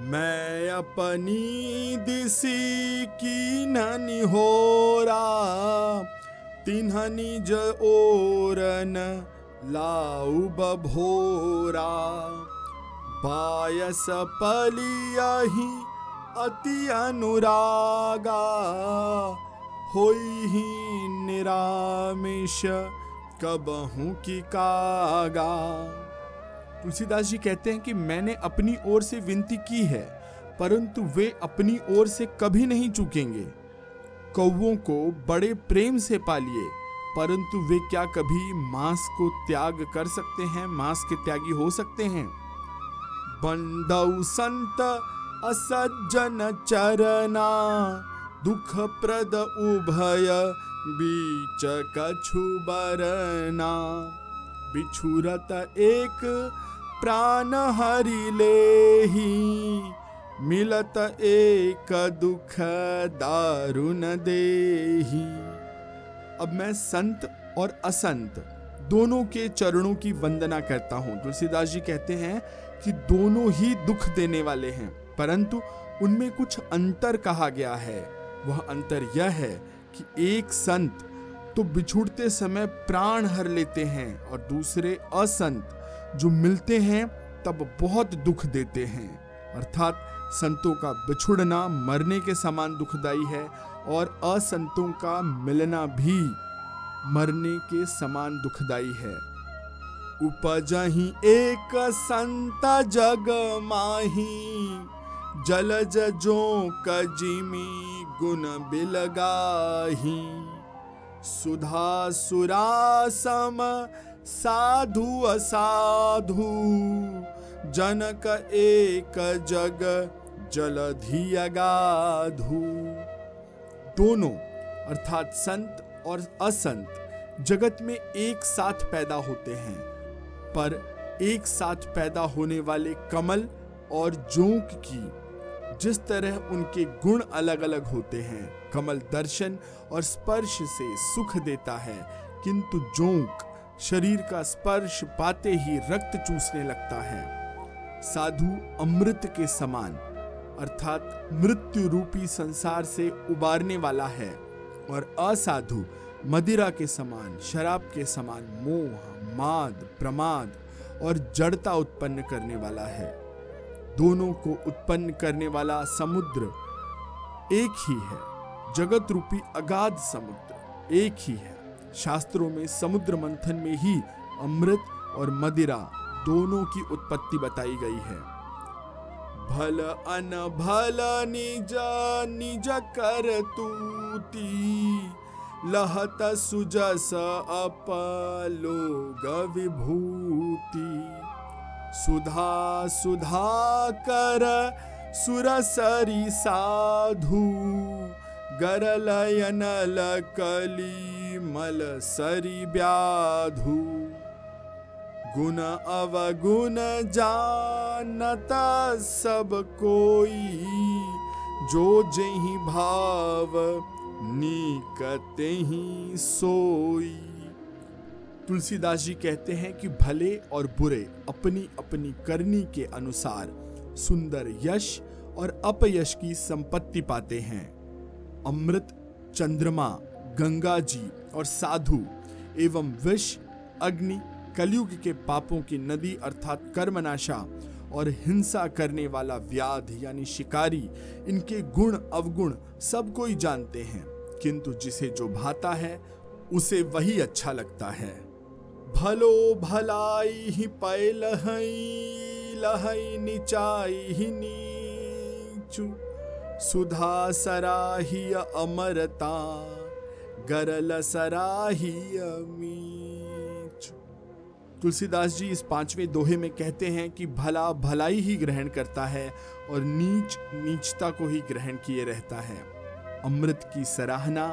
मैं अपनी दिसी की ननी हो तिन्हनी ज ओरन लाउ बभोरा। पायस पलियही अति अनुरागा। होई ही निरामिष कबहू की कागा। तुलसीदास जी कहते हैं कि मैंने अपनी ओर से विनती की है, परंतु वे अपनी ओर से कभी नहीं चूकेंगे। कौवों को बड़े प्रेम से पालिए, परंतु वे क्या कभी मांस को त्याग कर सकते हैं? मांस के त्यागी हो सकते हैं? बंदौ संत असज्जन चरना दुख प्रद उभय बीच कछु बरना। बिछुरत एक प्राण हरि ले मिलत एक दुख दारुण देही। अब मैं संत और असंत दोनों के चरणों की वंदना करता हूँ। तुलसीदास जी कहते हैं कि दोनों ही दुख देने वाले हैं, परंतु उनमें कुछ अंतर कहा गया है। वह अंतर यह है कि एक संत तो बिछुड़ते समय प्राण हर लेते हैं और दूसरे असंत जो मिलते हैं, तब बहुत दुख देते हैं। अर्थात संतों का बिछुड़ना मरने के समान दुखदाई है और असंतों का मिलना भी मरने के समान दुखदाई है। उपजही एक संत जग माही जलज जो कजिमी गुण बिलगाही। सुधा सुरासम साधु असाधु, जनक एक जग जलधि अगाधु दोनों, अर्थात संत और असंत, जगत में एक साथ पैदा होते हैं। पर एक साथ पैदा होने वाले कमल और जोंक की, जिस तरह उनके गुण अलग अलग होते हैं, कमल दर्शन और स्पर्श से सुख देता है, किंतु जोंक शरीर का स्पर्श पाते ही रक्त चूसने लगता है। साधु अमृत के समान, अर्थात मृत्यु रूपी संसार से उबारने वाला है और असाधु मदिरा के समान, शराब के समान मोह, माद, प्रमाद और जड़ता उत्पन्न करने वाला है। दोनों को उत्पन्न करने वाला समुद्र एक ही है, जगत रूपी अगाध समुद्र एक ही है। शास्त्रों में, समुद्र मंथन में ही अमृत और मदिरा दोनों की उत्पत्ति बताई गई है। भल अन भल निज निज कर तूती, लहत सुजस अपलोग विभूति। सुधा सुधा कर सुरसरी साधु गरलयन लकली मल सरी व्याधु गुण अवगुण जानता सब कोई, जो जही भाव नीकते ही सोई। तुलसीदास जी कहते हैं कि भले और बुरे अपनी अपनी करनी के अनुसार सुंदर यश और अपयश की संपत्ति पाते हैं। अमृत, चंद्रमा गंगा जी और साधु एवं विष, अग्नि, कलयुग के पापों की नदी अर्थात कर्मनाशा और हिंसा करने वाला व्याध यानी शिकारी, इनके गुण, अवगुण सब कोई जानते हैं। किंतु जिसे जो भाता है, उसे वही अच्छा लगता है। भलो भलाई ही पै लहई लहई निचाई ही नीचू। सुधा सराही अमरता गरल सराही अमीच तुलसीदास जी इस पाँचवें दोहे में कहते हैं कि भला भलाई ही ग्रहण करता है और नीच नीचता को ही ग्रहण किए रहता है। अमृत की सराहना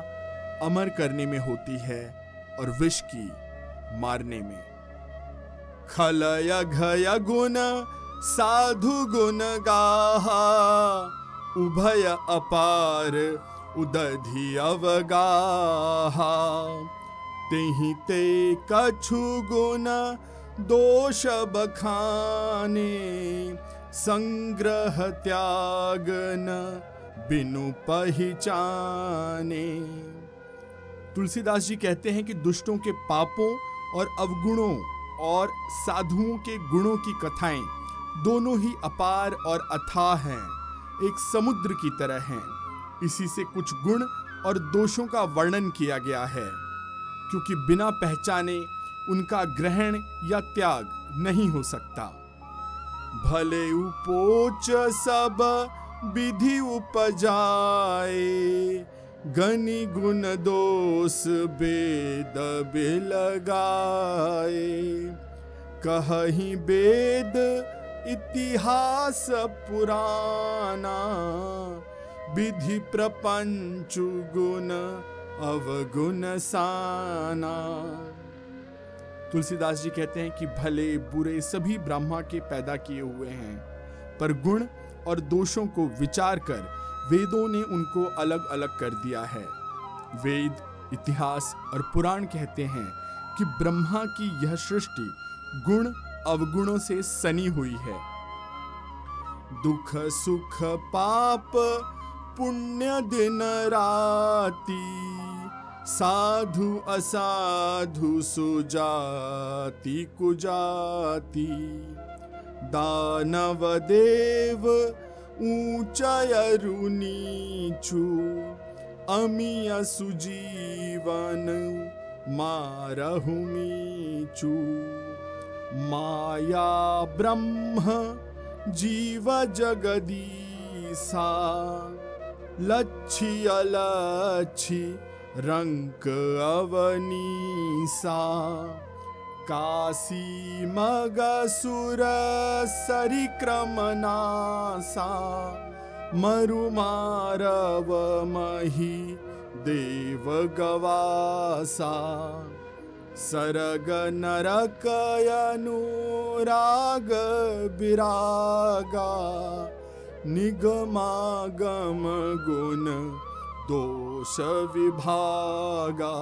अमर करने में होती है और विष की मारने में। खलय घय गुण, साधु गुण गाहा उभय अपार उदधि अवगाहा। तेहि ते कछु गुण दोष बखाने, संग्रह त्याग न बिनु पहचाने। तुलसीदास जी कहते हैं कि दुष्टों के पापों और अवगुणों और साधुओं के गुणों की कथाएँ दोनों ही अपार और अथाह हैं। एक समुद्र की तरह हैं। इसी से कुछ गुण और दोषों का वर्णन किया गया है, क्योंकि बिना पहचाने उनका ग्रहण या त्याग नहीं हो सकता। भले उपोच सब विधि उपजाए, गनि गुण दोष बेद लगाए कहीं वेद इतिहास पुराना, विधि प्रपंच गुण अवगुण साना। तुलसीदास जी कहते हैं कि भले बुरे सभी ब्रह्मा के पैदा किए हुए हैं, पर गुण और दोषों को विचार कर वेदों ने उनको अलग अलग कर दिया है। वेद, इतिहास और पुराण कहते हैं कि ब्रह्मा की यह सृष्टि गुण अवगुणों से सनी हुई है। दुख, सुख, पाप, पुण्य दिन राती, साधु, असाधु, सुजाति, कुजाति। दानव देव ऊंचायरु नीचू, अमिय सुजीवन, मारहु मीचू। माया ब्रह्म जीव जगदि लक्षि अलक्ष रङ्कवनीसा काशीमगसुरसरिक्रमणासा मरुमारवमहि देवगवासा सरग नरक अनुराग विरागा निगमागम गुण दोष विभागा।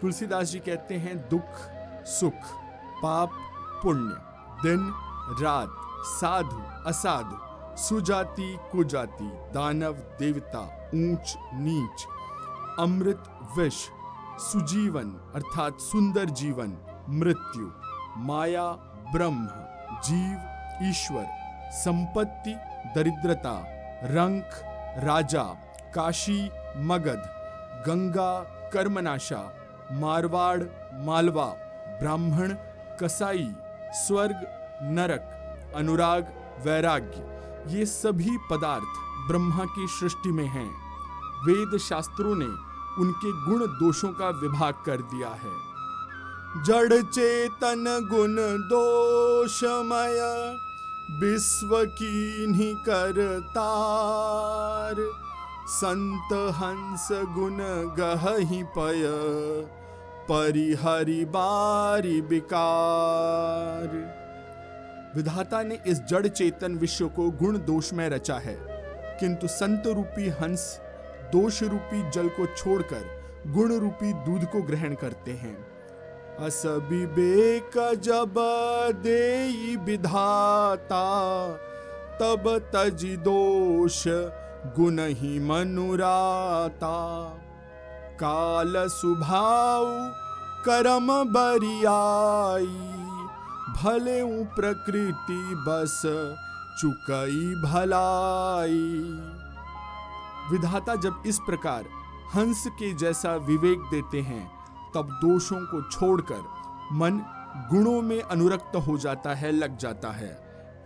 तुलसीदास जी कहते हैं, दुख, सुख, पाप, पुण्य, दिन, रात, साधु, असाधु, सुजाति, कुजाति, दानव, देवता, ऊंच, नीच, अमृत, विष सुजीवन, अर्थात सुंदर जीवन, मृत्यु। माया, ब्रह्म, जीव, ईश्वर। संपत्ति, दरिद्रता रंक राजा, काशी, मगध, गंगा, कर्मनाशा, मारवाड़, मालवा, ब्राह्मण, कसाई, स्वर्ग, नरक, अनुराग, वैराग्य। ये सभी पदार्थ ब्रह्मा की सृष्टि में हैं। वेद शास्त्रों ने उनके गुण दोषों का विभाग कर दिया है। जड़ चेतन गुण दोषमय, विश्व की करतार संत हंस गुण गही पय, परिहरि बारी विकार। विधाता ने इस जड़ चेतन विश्व को गुण दोष में रचा है, किंतु संत रूपी हंस दोष रूपी जल को छोड़कर गुण रूपी दूध को ग्रहण करते हैं। जब दे विधाता, तब तजि दोष गुण ही मनुराता। काल सुभाव करम बरियाई, भले प्रकृति बस चुकई भलाई। विधाता जब इस प्रकार हंस के जैसा विवेक देते हैं, तब दोषों को छोड़कर मन गुणों में अनुरक्त हो जाता है, लग जाता है।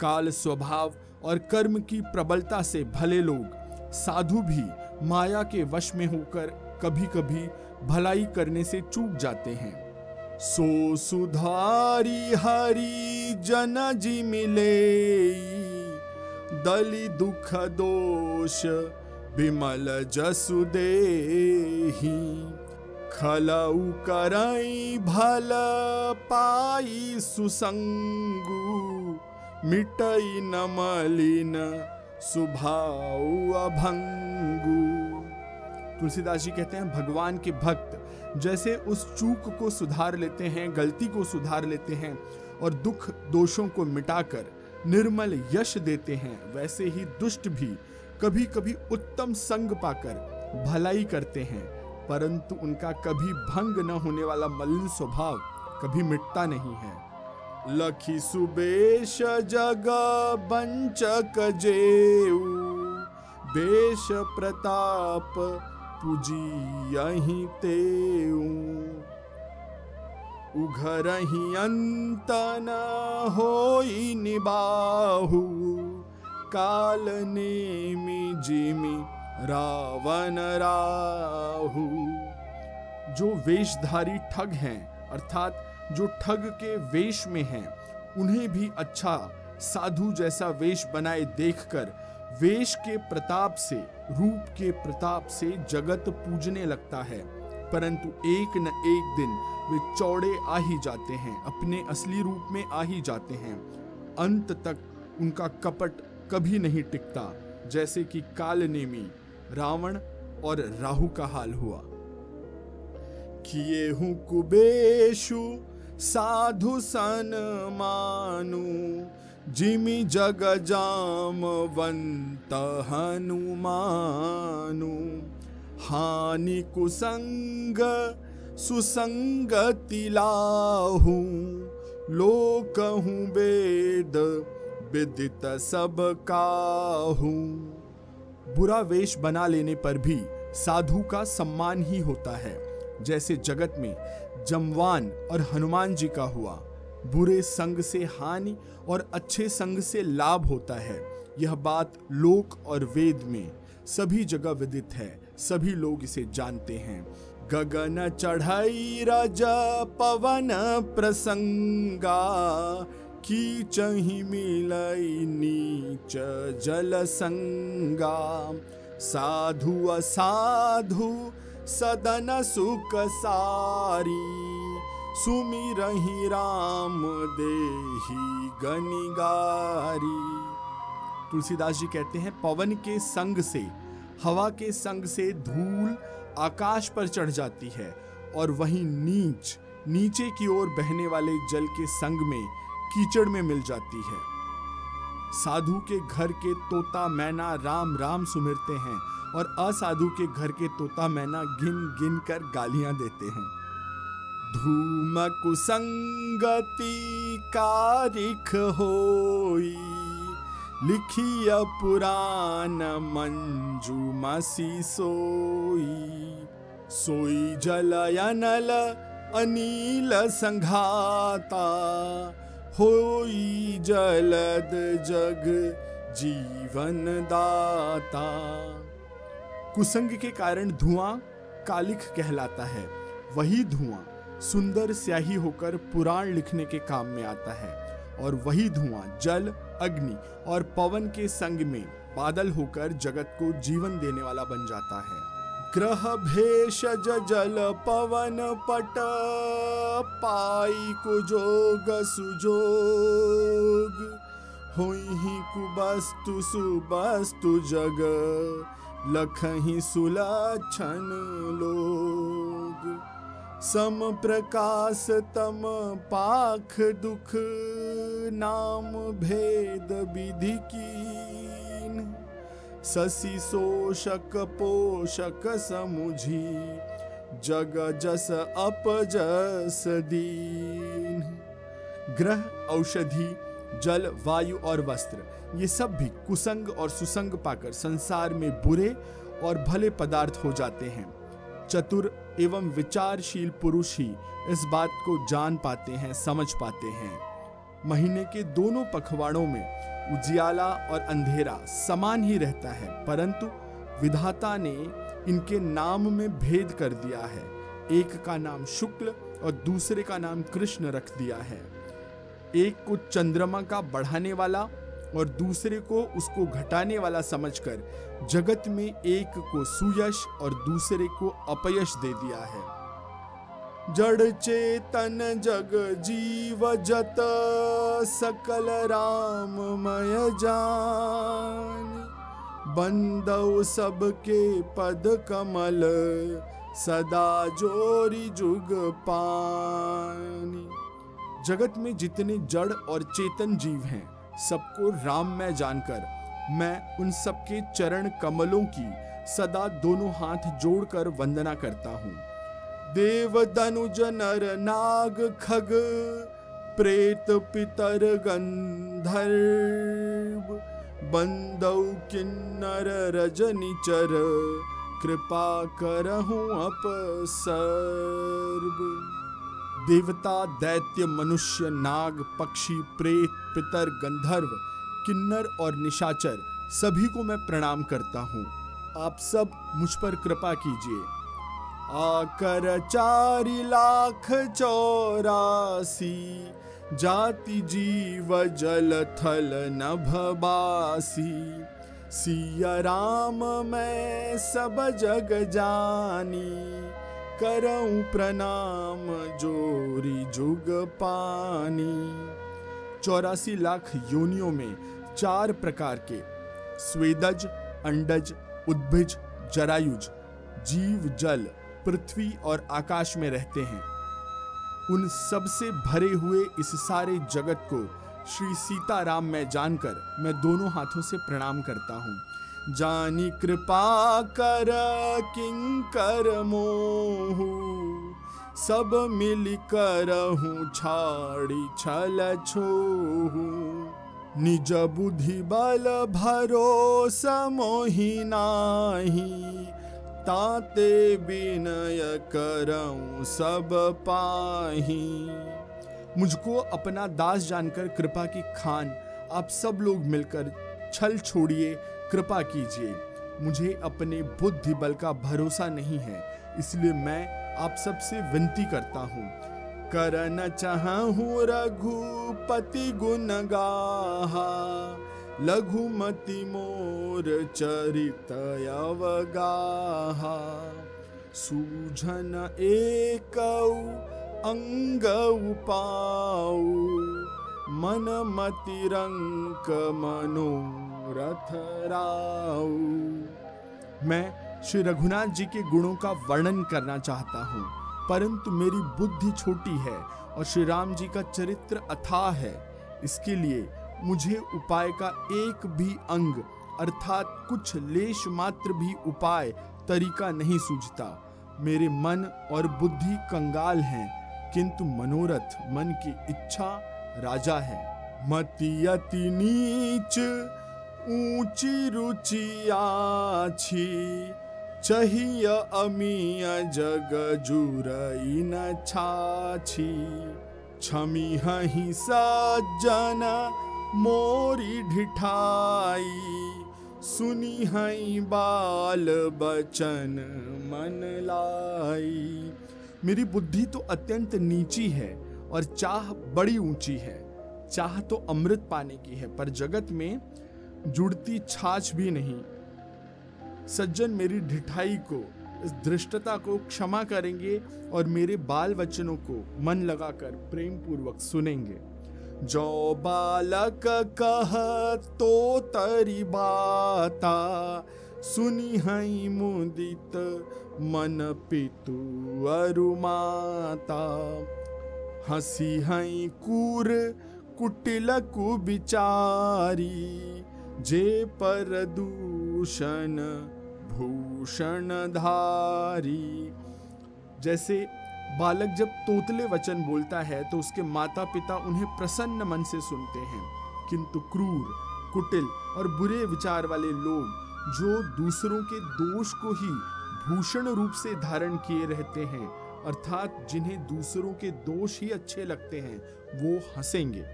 काल स्वभाव और कर्म की प्रबलता से भले लोग साधु भी माया के वश में होकर कभी कभी भलाई करने से चूक जाते हैं। सो सुधारी हरि जन जी मिले दली दुख दोष विमल जसु दे खलऊ करई भल पाई सुसंगु, मिटई न मलिन सुभाऊ अभंगु। तुलसीदास जी कहते हैं, भगवान के भक्त जैसे उस चूक को सुधार लेते हैं, गलती को सुधार लेते हैं और दुख दोषों को मिटाकर निर्मल यश देते हैं, वैसे ही दुष्ट भी कभी कभी उत्तम संग पाकर भलाई करते हैं, परंतु उनका कभी भंग न होने वाला मलिन स्वभाव कभी मिटता नहीं है। लखी सुबेश जग बंचक जेऊ प्रताप पूजी यही तेऊ। अंत न होई निबाहु काल नेमि जिमि रावण राहु। जो वेशधारी ठग हैं, अर्थात जो ठग के वेश में हैं, उन्हें भी अच्छा साधु जैसा वेश बनाए देखकर वेश के प्रताप से, रूप के प्रताप से जगत पूजने लगता है। परंतु एक न एक दिन वे चौड़े आ ही जाते हैं, अपने असली रूप में आ ही जाते हैं। अंत तक उनका कपट कभी नहीं टिकता, जैसे कि कालनेमी, रावण और राहु का हाल हुआ। किए हूँ कुबेशु, साधु सन मानु, जिमि जग जामवंत हनुमानु हानि कुसंग, सुसंगति लाहू लोकहूँ वेद विदित सब काहू बुरा वेश बना लेने पर भी साधु का सम्मान ही होता है। जैसे जगत में जमवान और हनुमान जी का हुआ। बुरे संग से हानि और अच्छे संग से लाभ होता है। यह बात लोक और वेद में सभी जगह विदित है। सभी लोग इसे जानते हैं। गगन चढ़ाई राजा पवन प्रसंगा। की चही मिलई नीच जल संगा साधु असाधु सदन सुख सारी। सुमिरहि राम देही गनिगारी। तुलसीदास जी कहते हैं, पवन के संग से, हवा के संग से धूल आकाश पर चढ़ जाती है और वहीं नीच, नीचे की ओर बहने वाले जल के संग में कीचड़ में मिल जाती है। साधु के घर के तोता मैना राम राम सुमिरते हैं और असाधु के घर के तोता मैना गिन गिन कर गालियाँ देते हैं। धूम कुसंगति कारिख होई, लिखिय पुराण मंजू मसी सोई। सोई जलयनल अनिल संघाता होई जलद जग जीवन दाता। कुसंग के कारण धुआँ कालिख कहलाता है, वही धुआँ सुंदर स्याही होकर पुराण लिखने के काम में आता है, और वही धुआँ जल, अग्नि और पवन के संग में बादल होकर जगत को जीवन देने वाला बन जाता है। ग्रह भेषज जल पवन पट पाई को जोग सुजोग हुई कुबस्तु सुबस्तु जग, लखही सुलक्षण लोग। सम प्रकाश तम पाख दुख, नाम भेद विधि कीन शशि शोषक पोषक समुझी, जग जस अपजस दीन। ग्रह, औषधि, जल, वायु और वस्त्र, ये सब भी कुसंग और सुसंग पाकर संसार में बुरे और भले पदार्थ हो जाते हैं। चतुर एवं विचारशील पुरुष ही इस बात को जान पाते हैं, समझ पाते हैं। महीने के दोनों पखवाड़ों में उजियाला और अंधेरा समान ही रहता है, परंतु विधाता ने इनके नाम में भेद कर दिया है। एक का नाम शुक्ल और दूसरे का नाम कृष्ण रख दिया है। एक को चंद्रमा का बढ़ाने वाला और दूसरे को उसको घटाने वाला समझकर जगत में एक को सुयश और दूसरे को अपयश दे दिया है। जड़ चेतन जग जीव जत, सकल राममय जान। बंदौ सबके पद कमल, सदा जोरी जुग पानी। जगत में जितने जड़ और चेतन जीव हैं, सबको राम में जानकर, मैं उन सबके चरण कमलों की सदा दोनों हाथ जोड़कर वंदना करता हूँ। देव दनुज नर नाग खग, प्रेत पितर गंधर्व, बंदौ किन्नर रजनी चर, कृपा करहूं अपसर्व। देवता, दैत्य, मनुष्य, नाग, पक्षी, प्रेत पितर गंधर्व, किन्नर और निशाचर, सभी को मैं प्रणाम करता हूँ। आप सब मुझ पर कृपा कीजिए। आकर चारि लाख चौरासी, जाति जीव जल थल नभबासी। सिया राम, मैं सब जग जानी, करऊं प्रणाम जोरी जुग पानी। चौरासी लाख योनियों में चार प्रकार के स्वेदज, अंडज, उद्भिज, जरायुज, जीव जल पृथ्वी और आकाश में रहते हैं। उन सबसे भरे हुए इस सारे जगत को श्री सीताराम में जानकर मैं दोनों हाथों से प्रणाम करता हूँ। जानी कृपा कर किंकर मोहू, सब मिल कर हूँ छाड़ी छल छोहू। निज बुद्धि बल, भरोसा मोहि नाही ताते, विनय करऊं, सब पाही। मुझको अपना दास जानकर कृपा की खान, आप सब लोग मिलकर छल छोड़िए, कृपा कीजिए। मुझे अपने बुद्धि बल का भरोसा नहीं है, इसलिए मैं आप सबसे विनती करता हूँ। करन चाहूँ रघुपति गुण गाहा लघुमति मोर चरित अवगाहा। सूझन उपाऊ मन मति रंक मनोरथ राऊ मैं श्री रघुनाथ जी के गुणों का वर्णन करना चाहता हूँ, परंतु मेरी बुद्धि छोटी है और श्री राम जी का चरित्र अथाह है। इसके लिए मुझे उपाय का एक भी अंग, अर्थात कुछ लेश मात्र भी उपाय, तरीका नहीं सूझता। मेरे मन और बुद्धि कंगाल हैं, किंतु मनोरथ मन की इच्छा राजा है। मति अति नीच, ऊँची रुचि आछी, चहिय अमीय जग जुरई न छाछी। छमी हही सज्जन मोरी ढिठाई, सुनी हई बाल बचन मन लाई। मेरी बुद्धि तो अत्यंत नीची है और चाह बड़ी ऊँची है। चाह तो अमृत पाने की है, पर जगत में जुड़ती छाछ भी नहीं। सज्जन मेरी ढिठाई को, इस धृष्टता को क्षमा करेंगे और मेरे बाल वचनों को मन लगाकर प्रेम पूर्वक सुनेंगे। जो बालक कह तो तरी बाता, सुनी हई मुदित मन पितु अरुमाता। हसी हई कूर कुटिल कुबिचारी, जे पर दूषण भूषण धारी। जैसे बालक जब तोतले वचन बोलता है तो उसके माता पिता उन्हें प्रसन्न मन से सुनते हैं। किंतु क्रूर, कुटिल और बुरे विचार वाले लोग, जो दूसरों के दोष को ही भूषण रूप से धारण किए रहते हैं, अर्थात जिन्हें दूसरों के दोष ही अच्छे लगते हैं, वो हंसेंगे।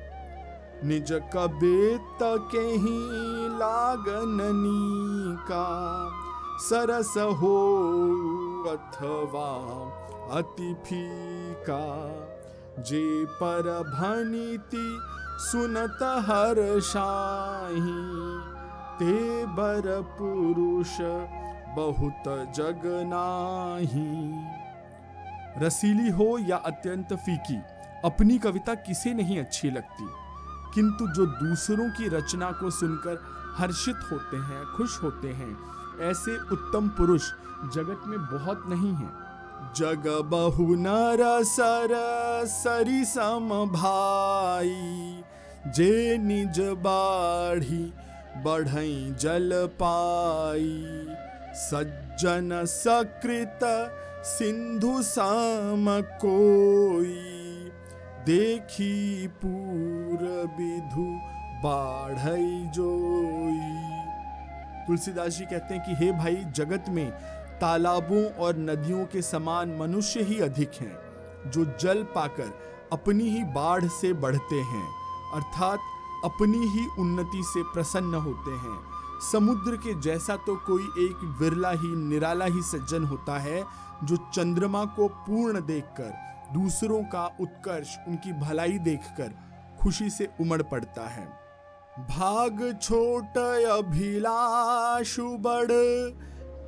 निज कबेत के ही लागननी का सरस हो अथवा अति फीका, जे पर भनीति सुनत हर शाही। ते बर पुरुष बहुत जग नाही। रसीली हो या अत्यंत फीकी, अपनी कविता किसे नहीं अच्छी लगती? किंतु जो दूसरों की रचना को सुनकर हर्षित होते हैं, खुश होते हैं, ऐसे उत्तम पुरुष जगत में बहुत नहीं हैं। जग बहु नर सर सरी सम भाई, जे निज बाढ़ी बढ़ई जल पाई। सज्जन सकृत सिंधु साम कोई, देखी पूर विधु बाढ़ई जोई। तुलसीदास जी कहते हैं कि हे भाई, जगत में तालाबों और नदियों के समान मनुष्य ही अधिक हैं, जो जल पाकर अपनी ही बाढ़ से बढ़ते हैं, अर्थात अपनी ही उन्नति से प्रसन्न होते हैं। समुद्र के जैसा तो कोई एक विरला ही, निराला ही सज्जन होता है, जो चंद्रमा को पूर्ण देखकर, दूसरों का उत्कर्ष, उनकी भलाई देखकर, खुशी से उमड़ पड़ता है। भाग छोट अभिलाषु बड़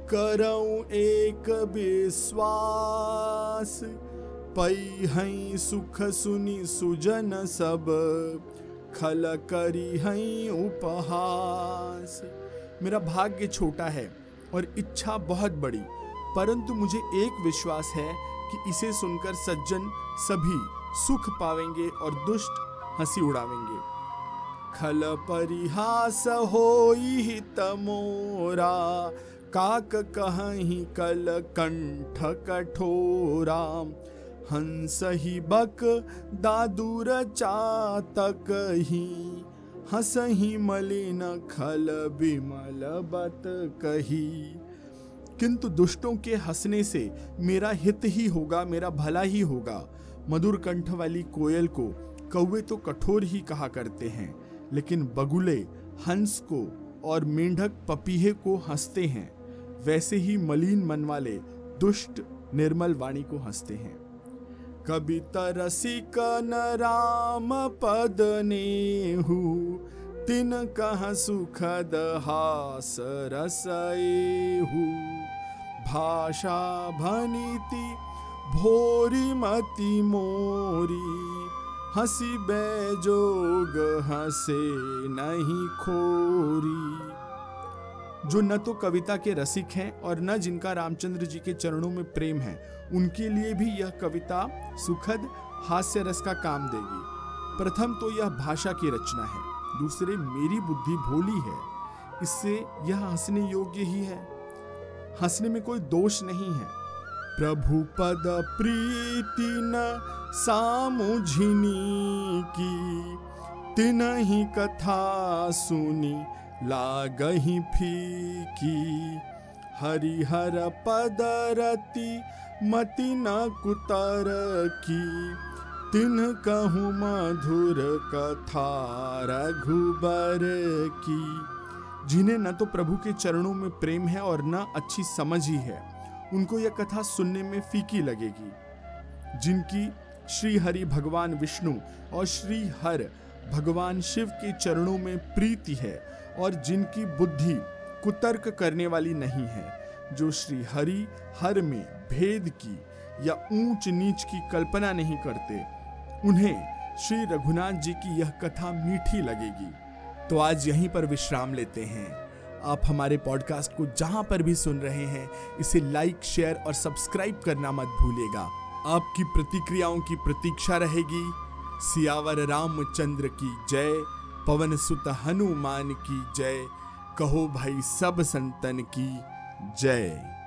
करऊं एक विश्वास। पई हई सुख सुनी सुजन सब, खल करी हई उपहास। मेरा भाग्य छोटा है और इच्छा बहुत बड़ी, परंतु मुझे एक विश्वास है कि इसे सुनकर सज्जन सभी सुख पावेंगे और दुष्ट हँसी उड़ावेंगे। खल परिहास होई हित मोरा काक कहीं कल कंठ कठोरा, हंस ही बक दादुर चातक ही हंस ही मलिन खल विमल बत कही। किंतु दुष्टों के हंसने से मेरा हित ही होगा, मेरा भला ही होगा। मधुर कंठ वाली कोयल को कौवे तो कठोर ही कहा करते हैं, लेकिन बगुले, हंस को और मेंढक पपीहे को हँसते हैं। वैसे ही मलिन मन वाले दुष्ट निर्मल वाणी को हँसते हैं। कविता रसिक न राम पद नेहु, तिन कह सुखद हास रसएहु भाषा भनीति भोरी मति मोरी, हँसी बेजोग हंसे नहीं खोरी। जो न तो कविता के रसिक हैं और न जिनका रामचंद्र जी के चरणों में प्रेम है, उनके लिए भी यह कविता सुखद, हास्य रस का काम देगी। प्रथम तो यह भाषा की रचना है, दूसरे मेरी बुद्धि भोली है, इससे यह हंसने योग्य ही है। हंसने में कोई दोष नहीं है। प्रभु पद प्रीति न सामुझिनी की तिन ही कथा सुनी लागही फीकी, हरिहर पदरति, मति न कुतर की तिन कहूँ मधुर कथा रघुबर की जिन्हें न तो प्रभु के चरणों में प्रेम है और न अच्छी समझ ही है, उनको यह कथा सुनने में फीकी लगेगी। जिनकी श्री हरि भगवान विष्णु और श्री हर भगवान शिव के चरणों में प्रीति है और जिनकी बुद्धि कुतर्क करने वाली नहीं है, जो श्री हरि हर में भेद की या ऊंच नीच की कल्पना नहीं करते, उन्हें श्री रघुनाथ जी की यह कथा मीठी लगेगी। तो आज यहीं पर विश्राम लेते हैं। आप हमारे पॉडकास्ट को जहाँ पर भी सुन रहे हैं, इसे लाइक, शेयर और सब्सक्राइब करना मत भूलिएगा। आपकी प्रतिक्रियाओं की प्रतीक्षा रहेगी। सियावर रामचंद्र की जय, पवन सुत हनुमान की जय, कहो भाई सब संतन की जय।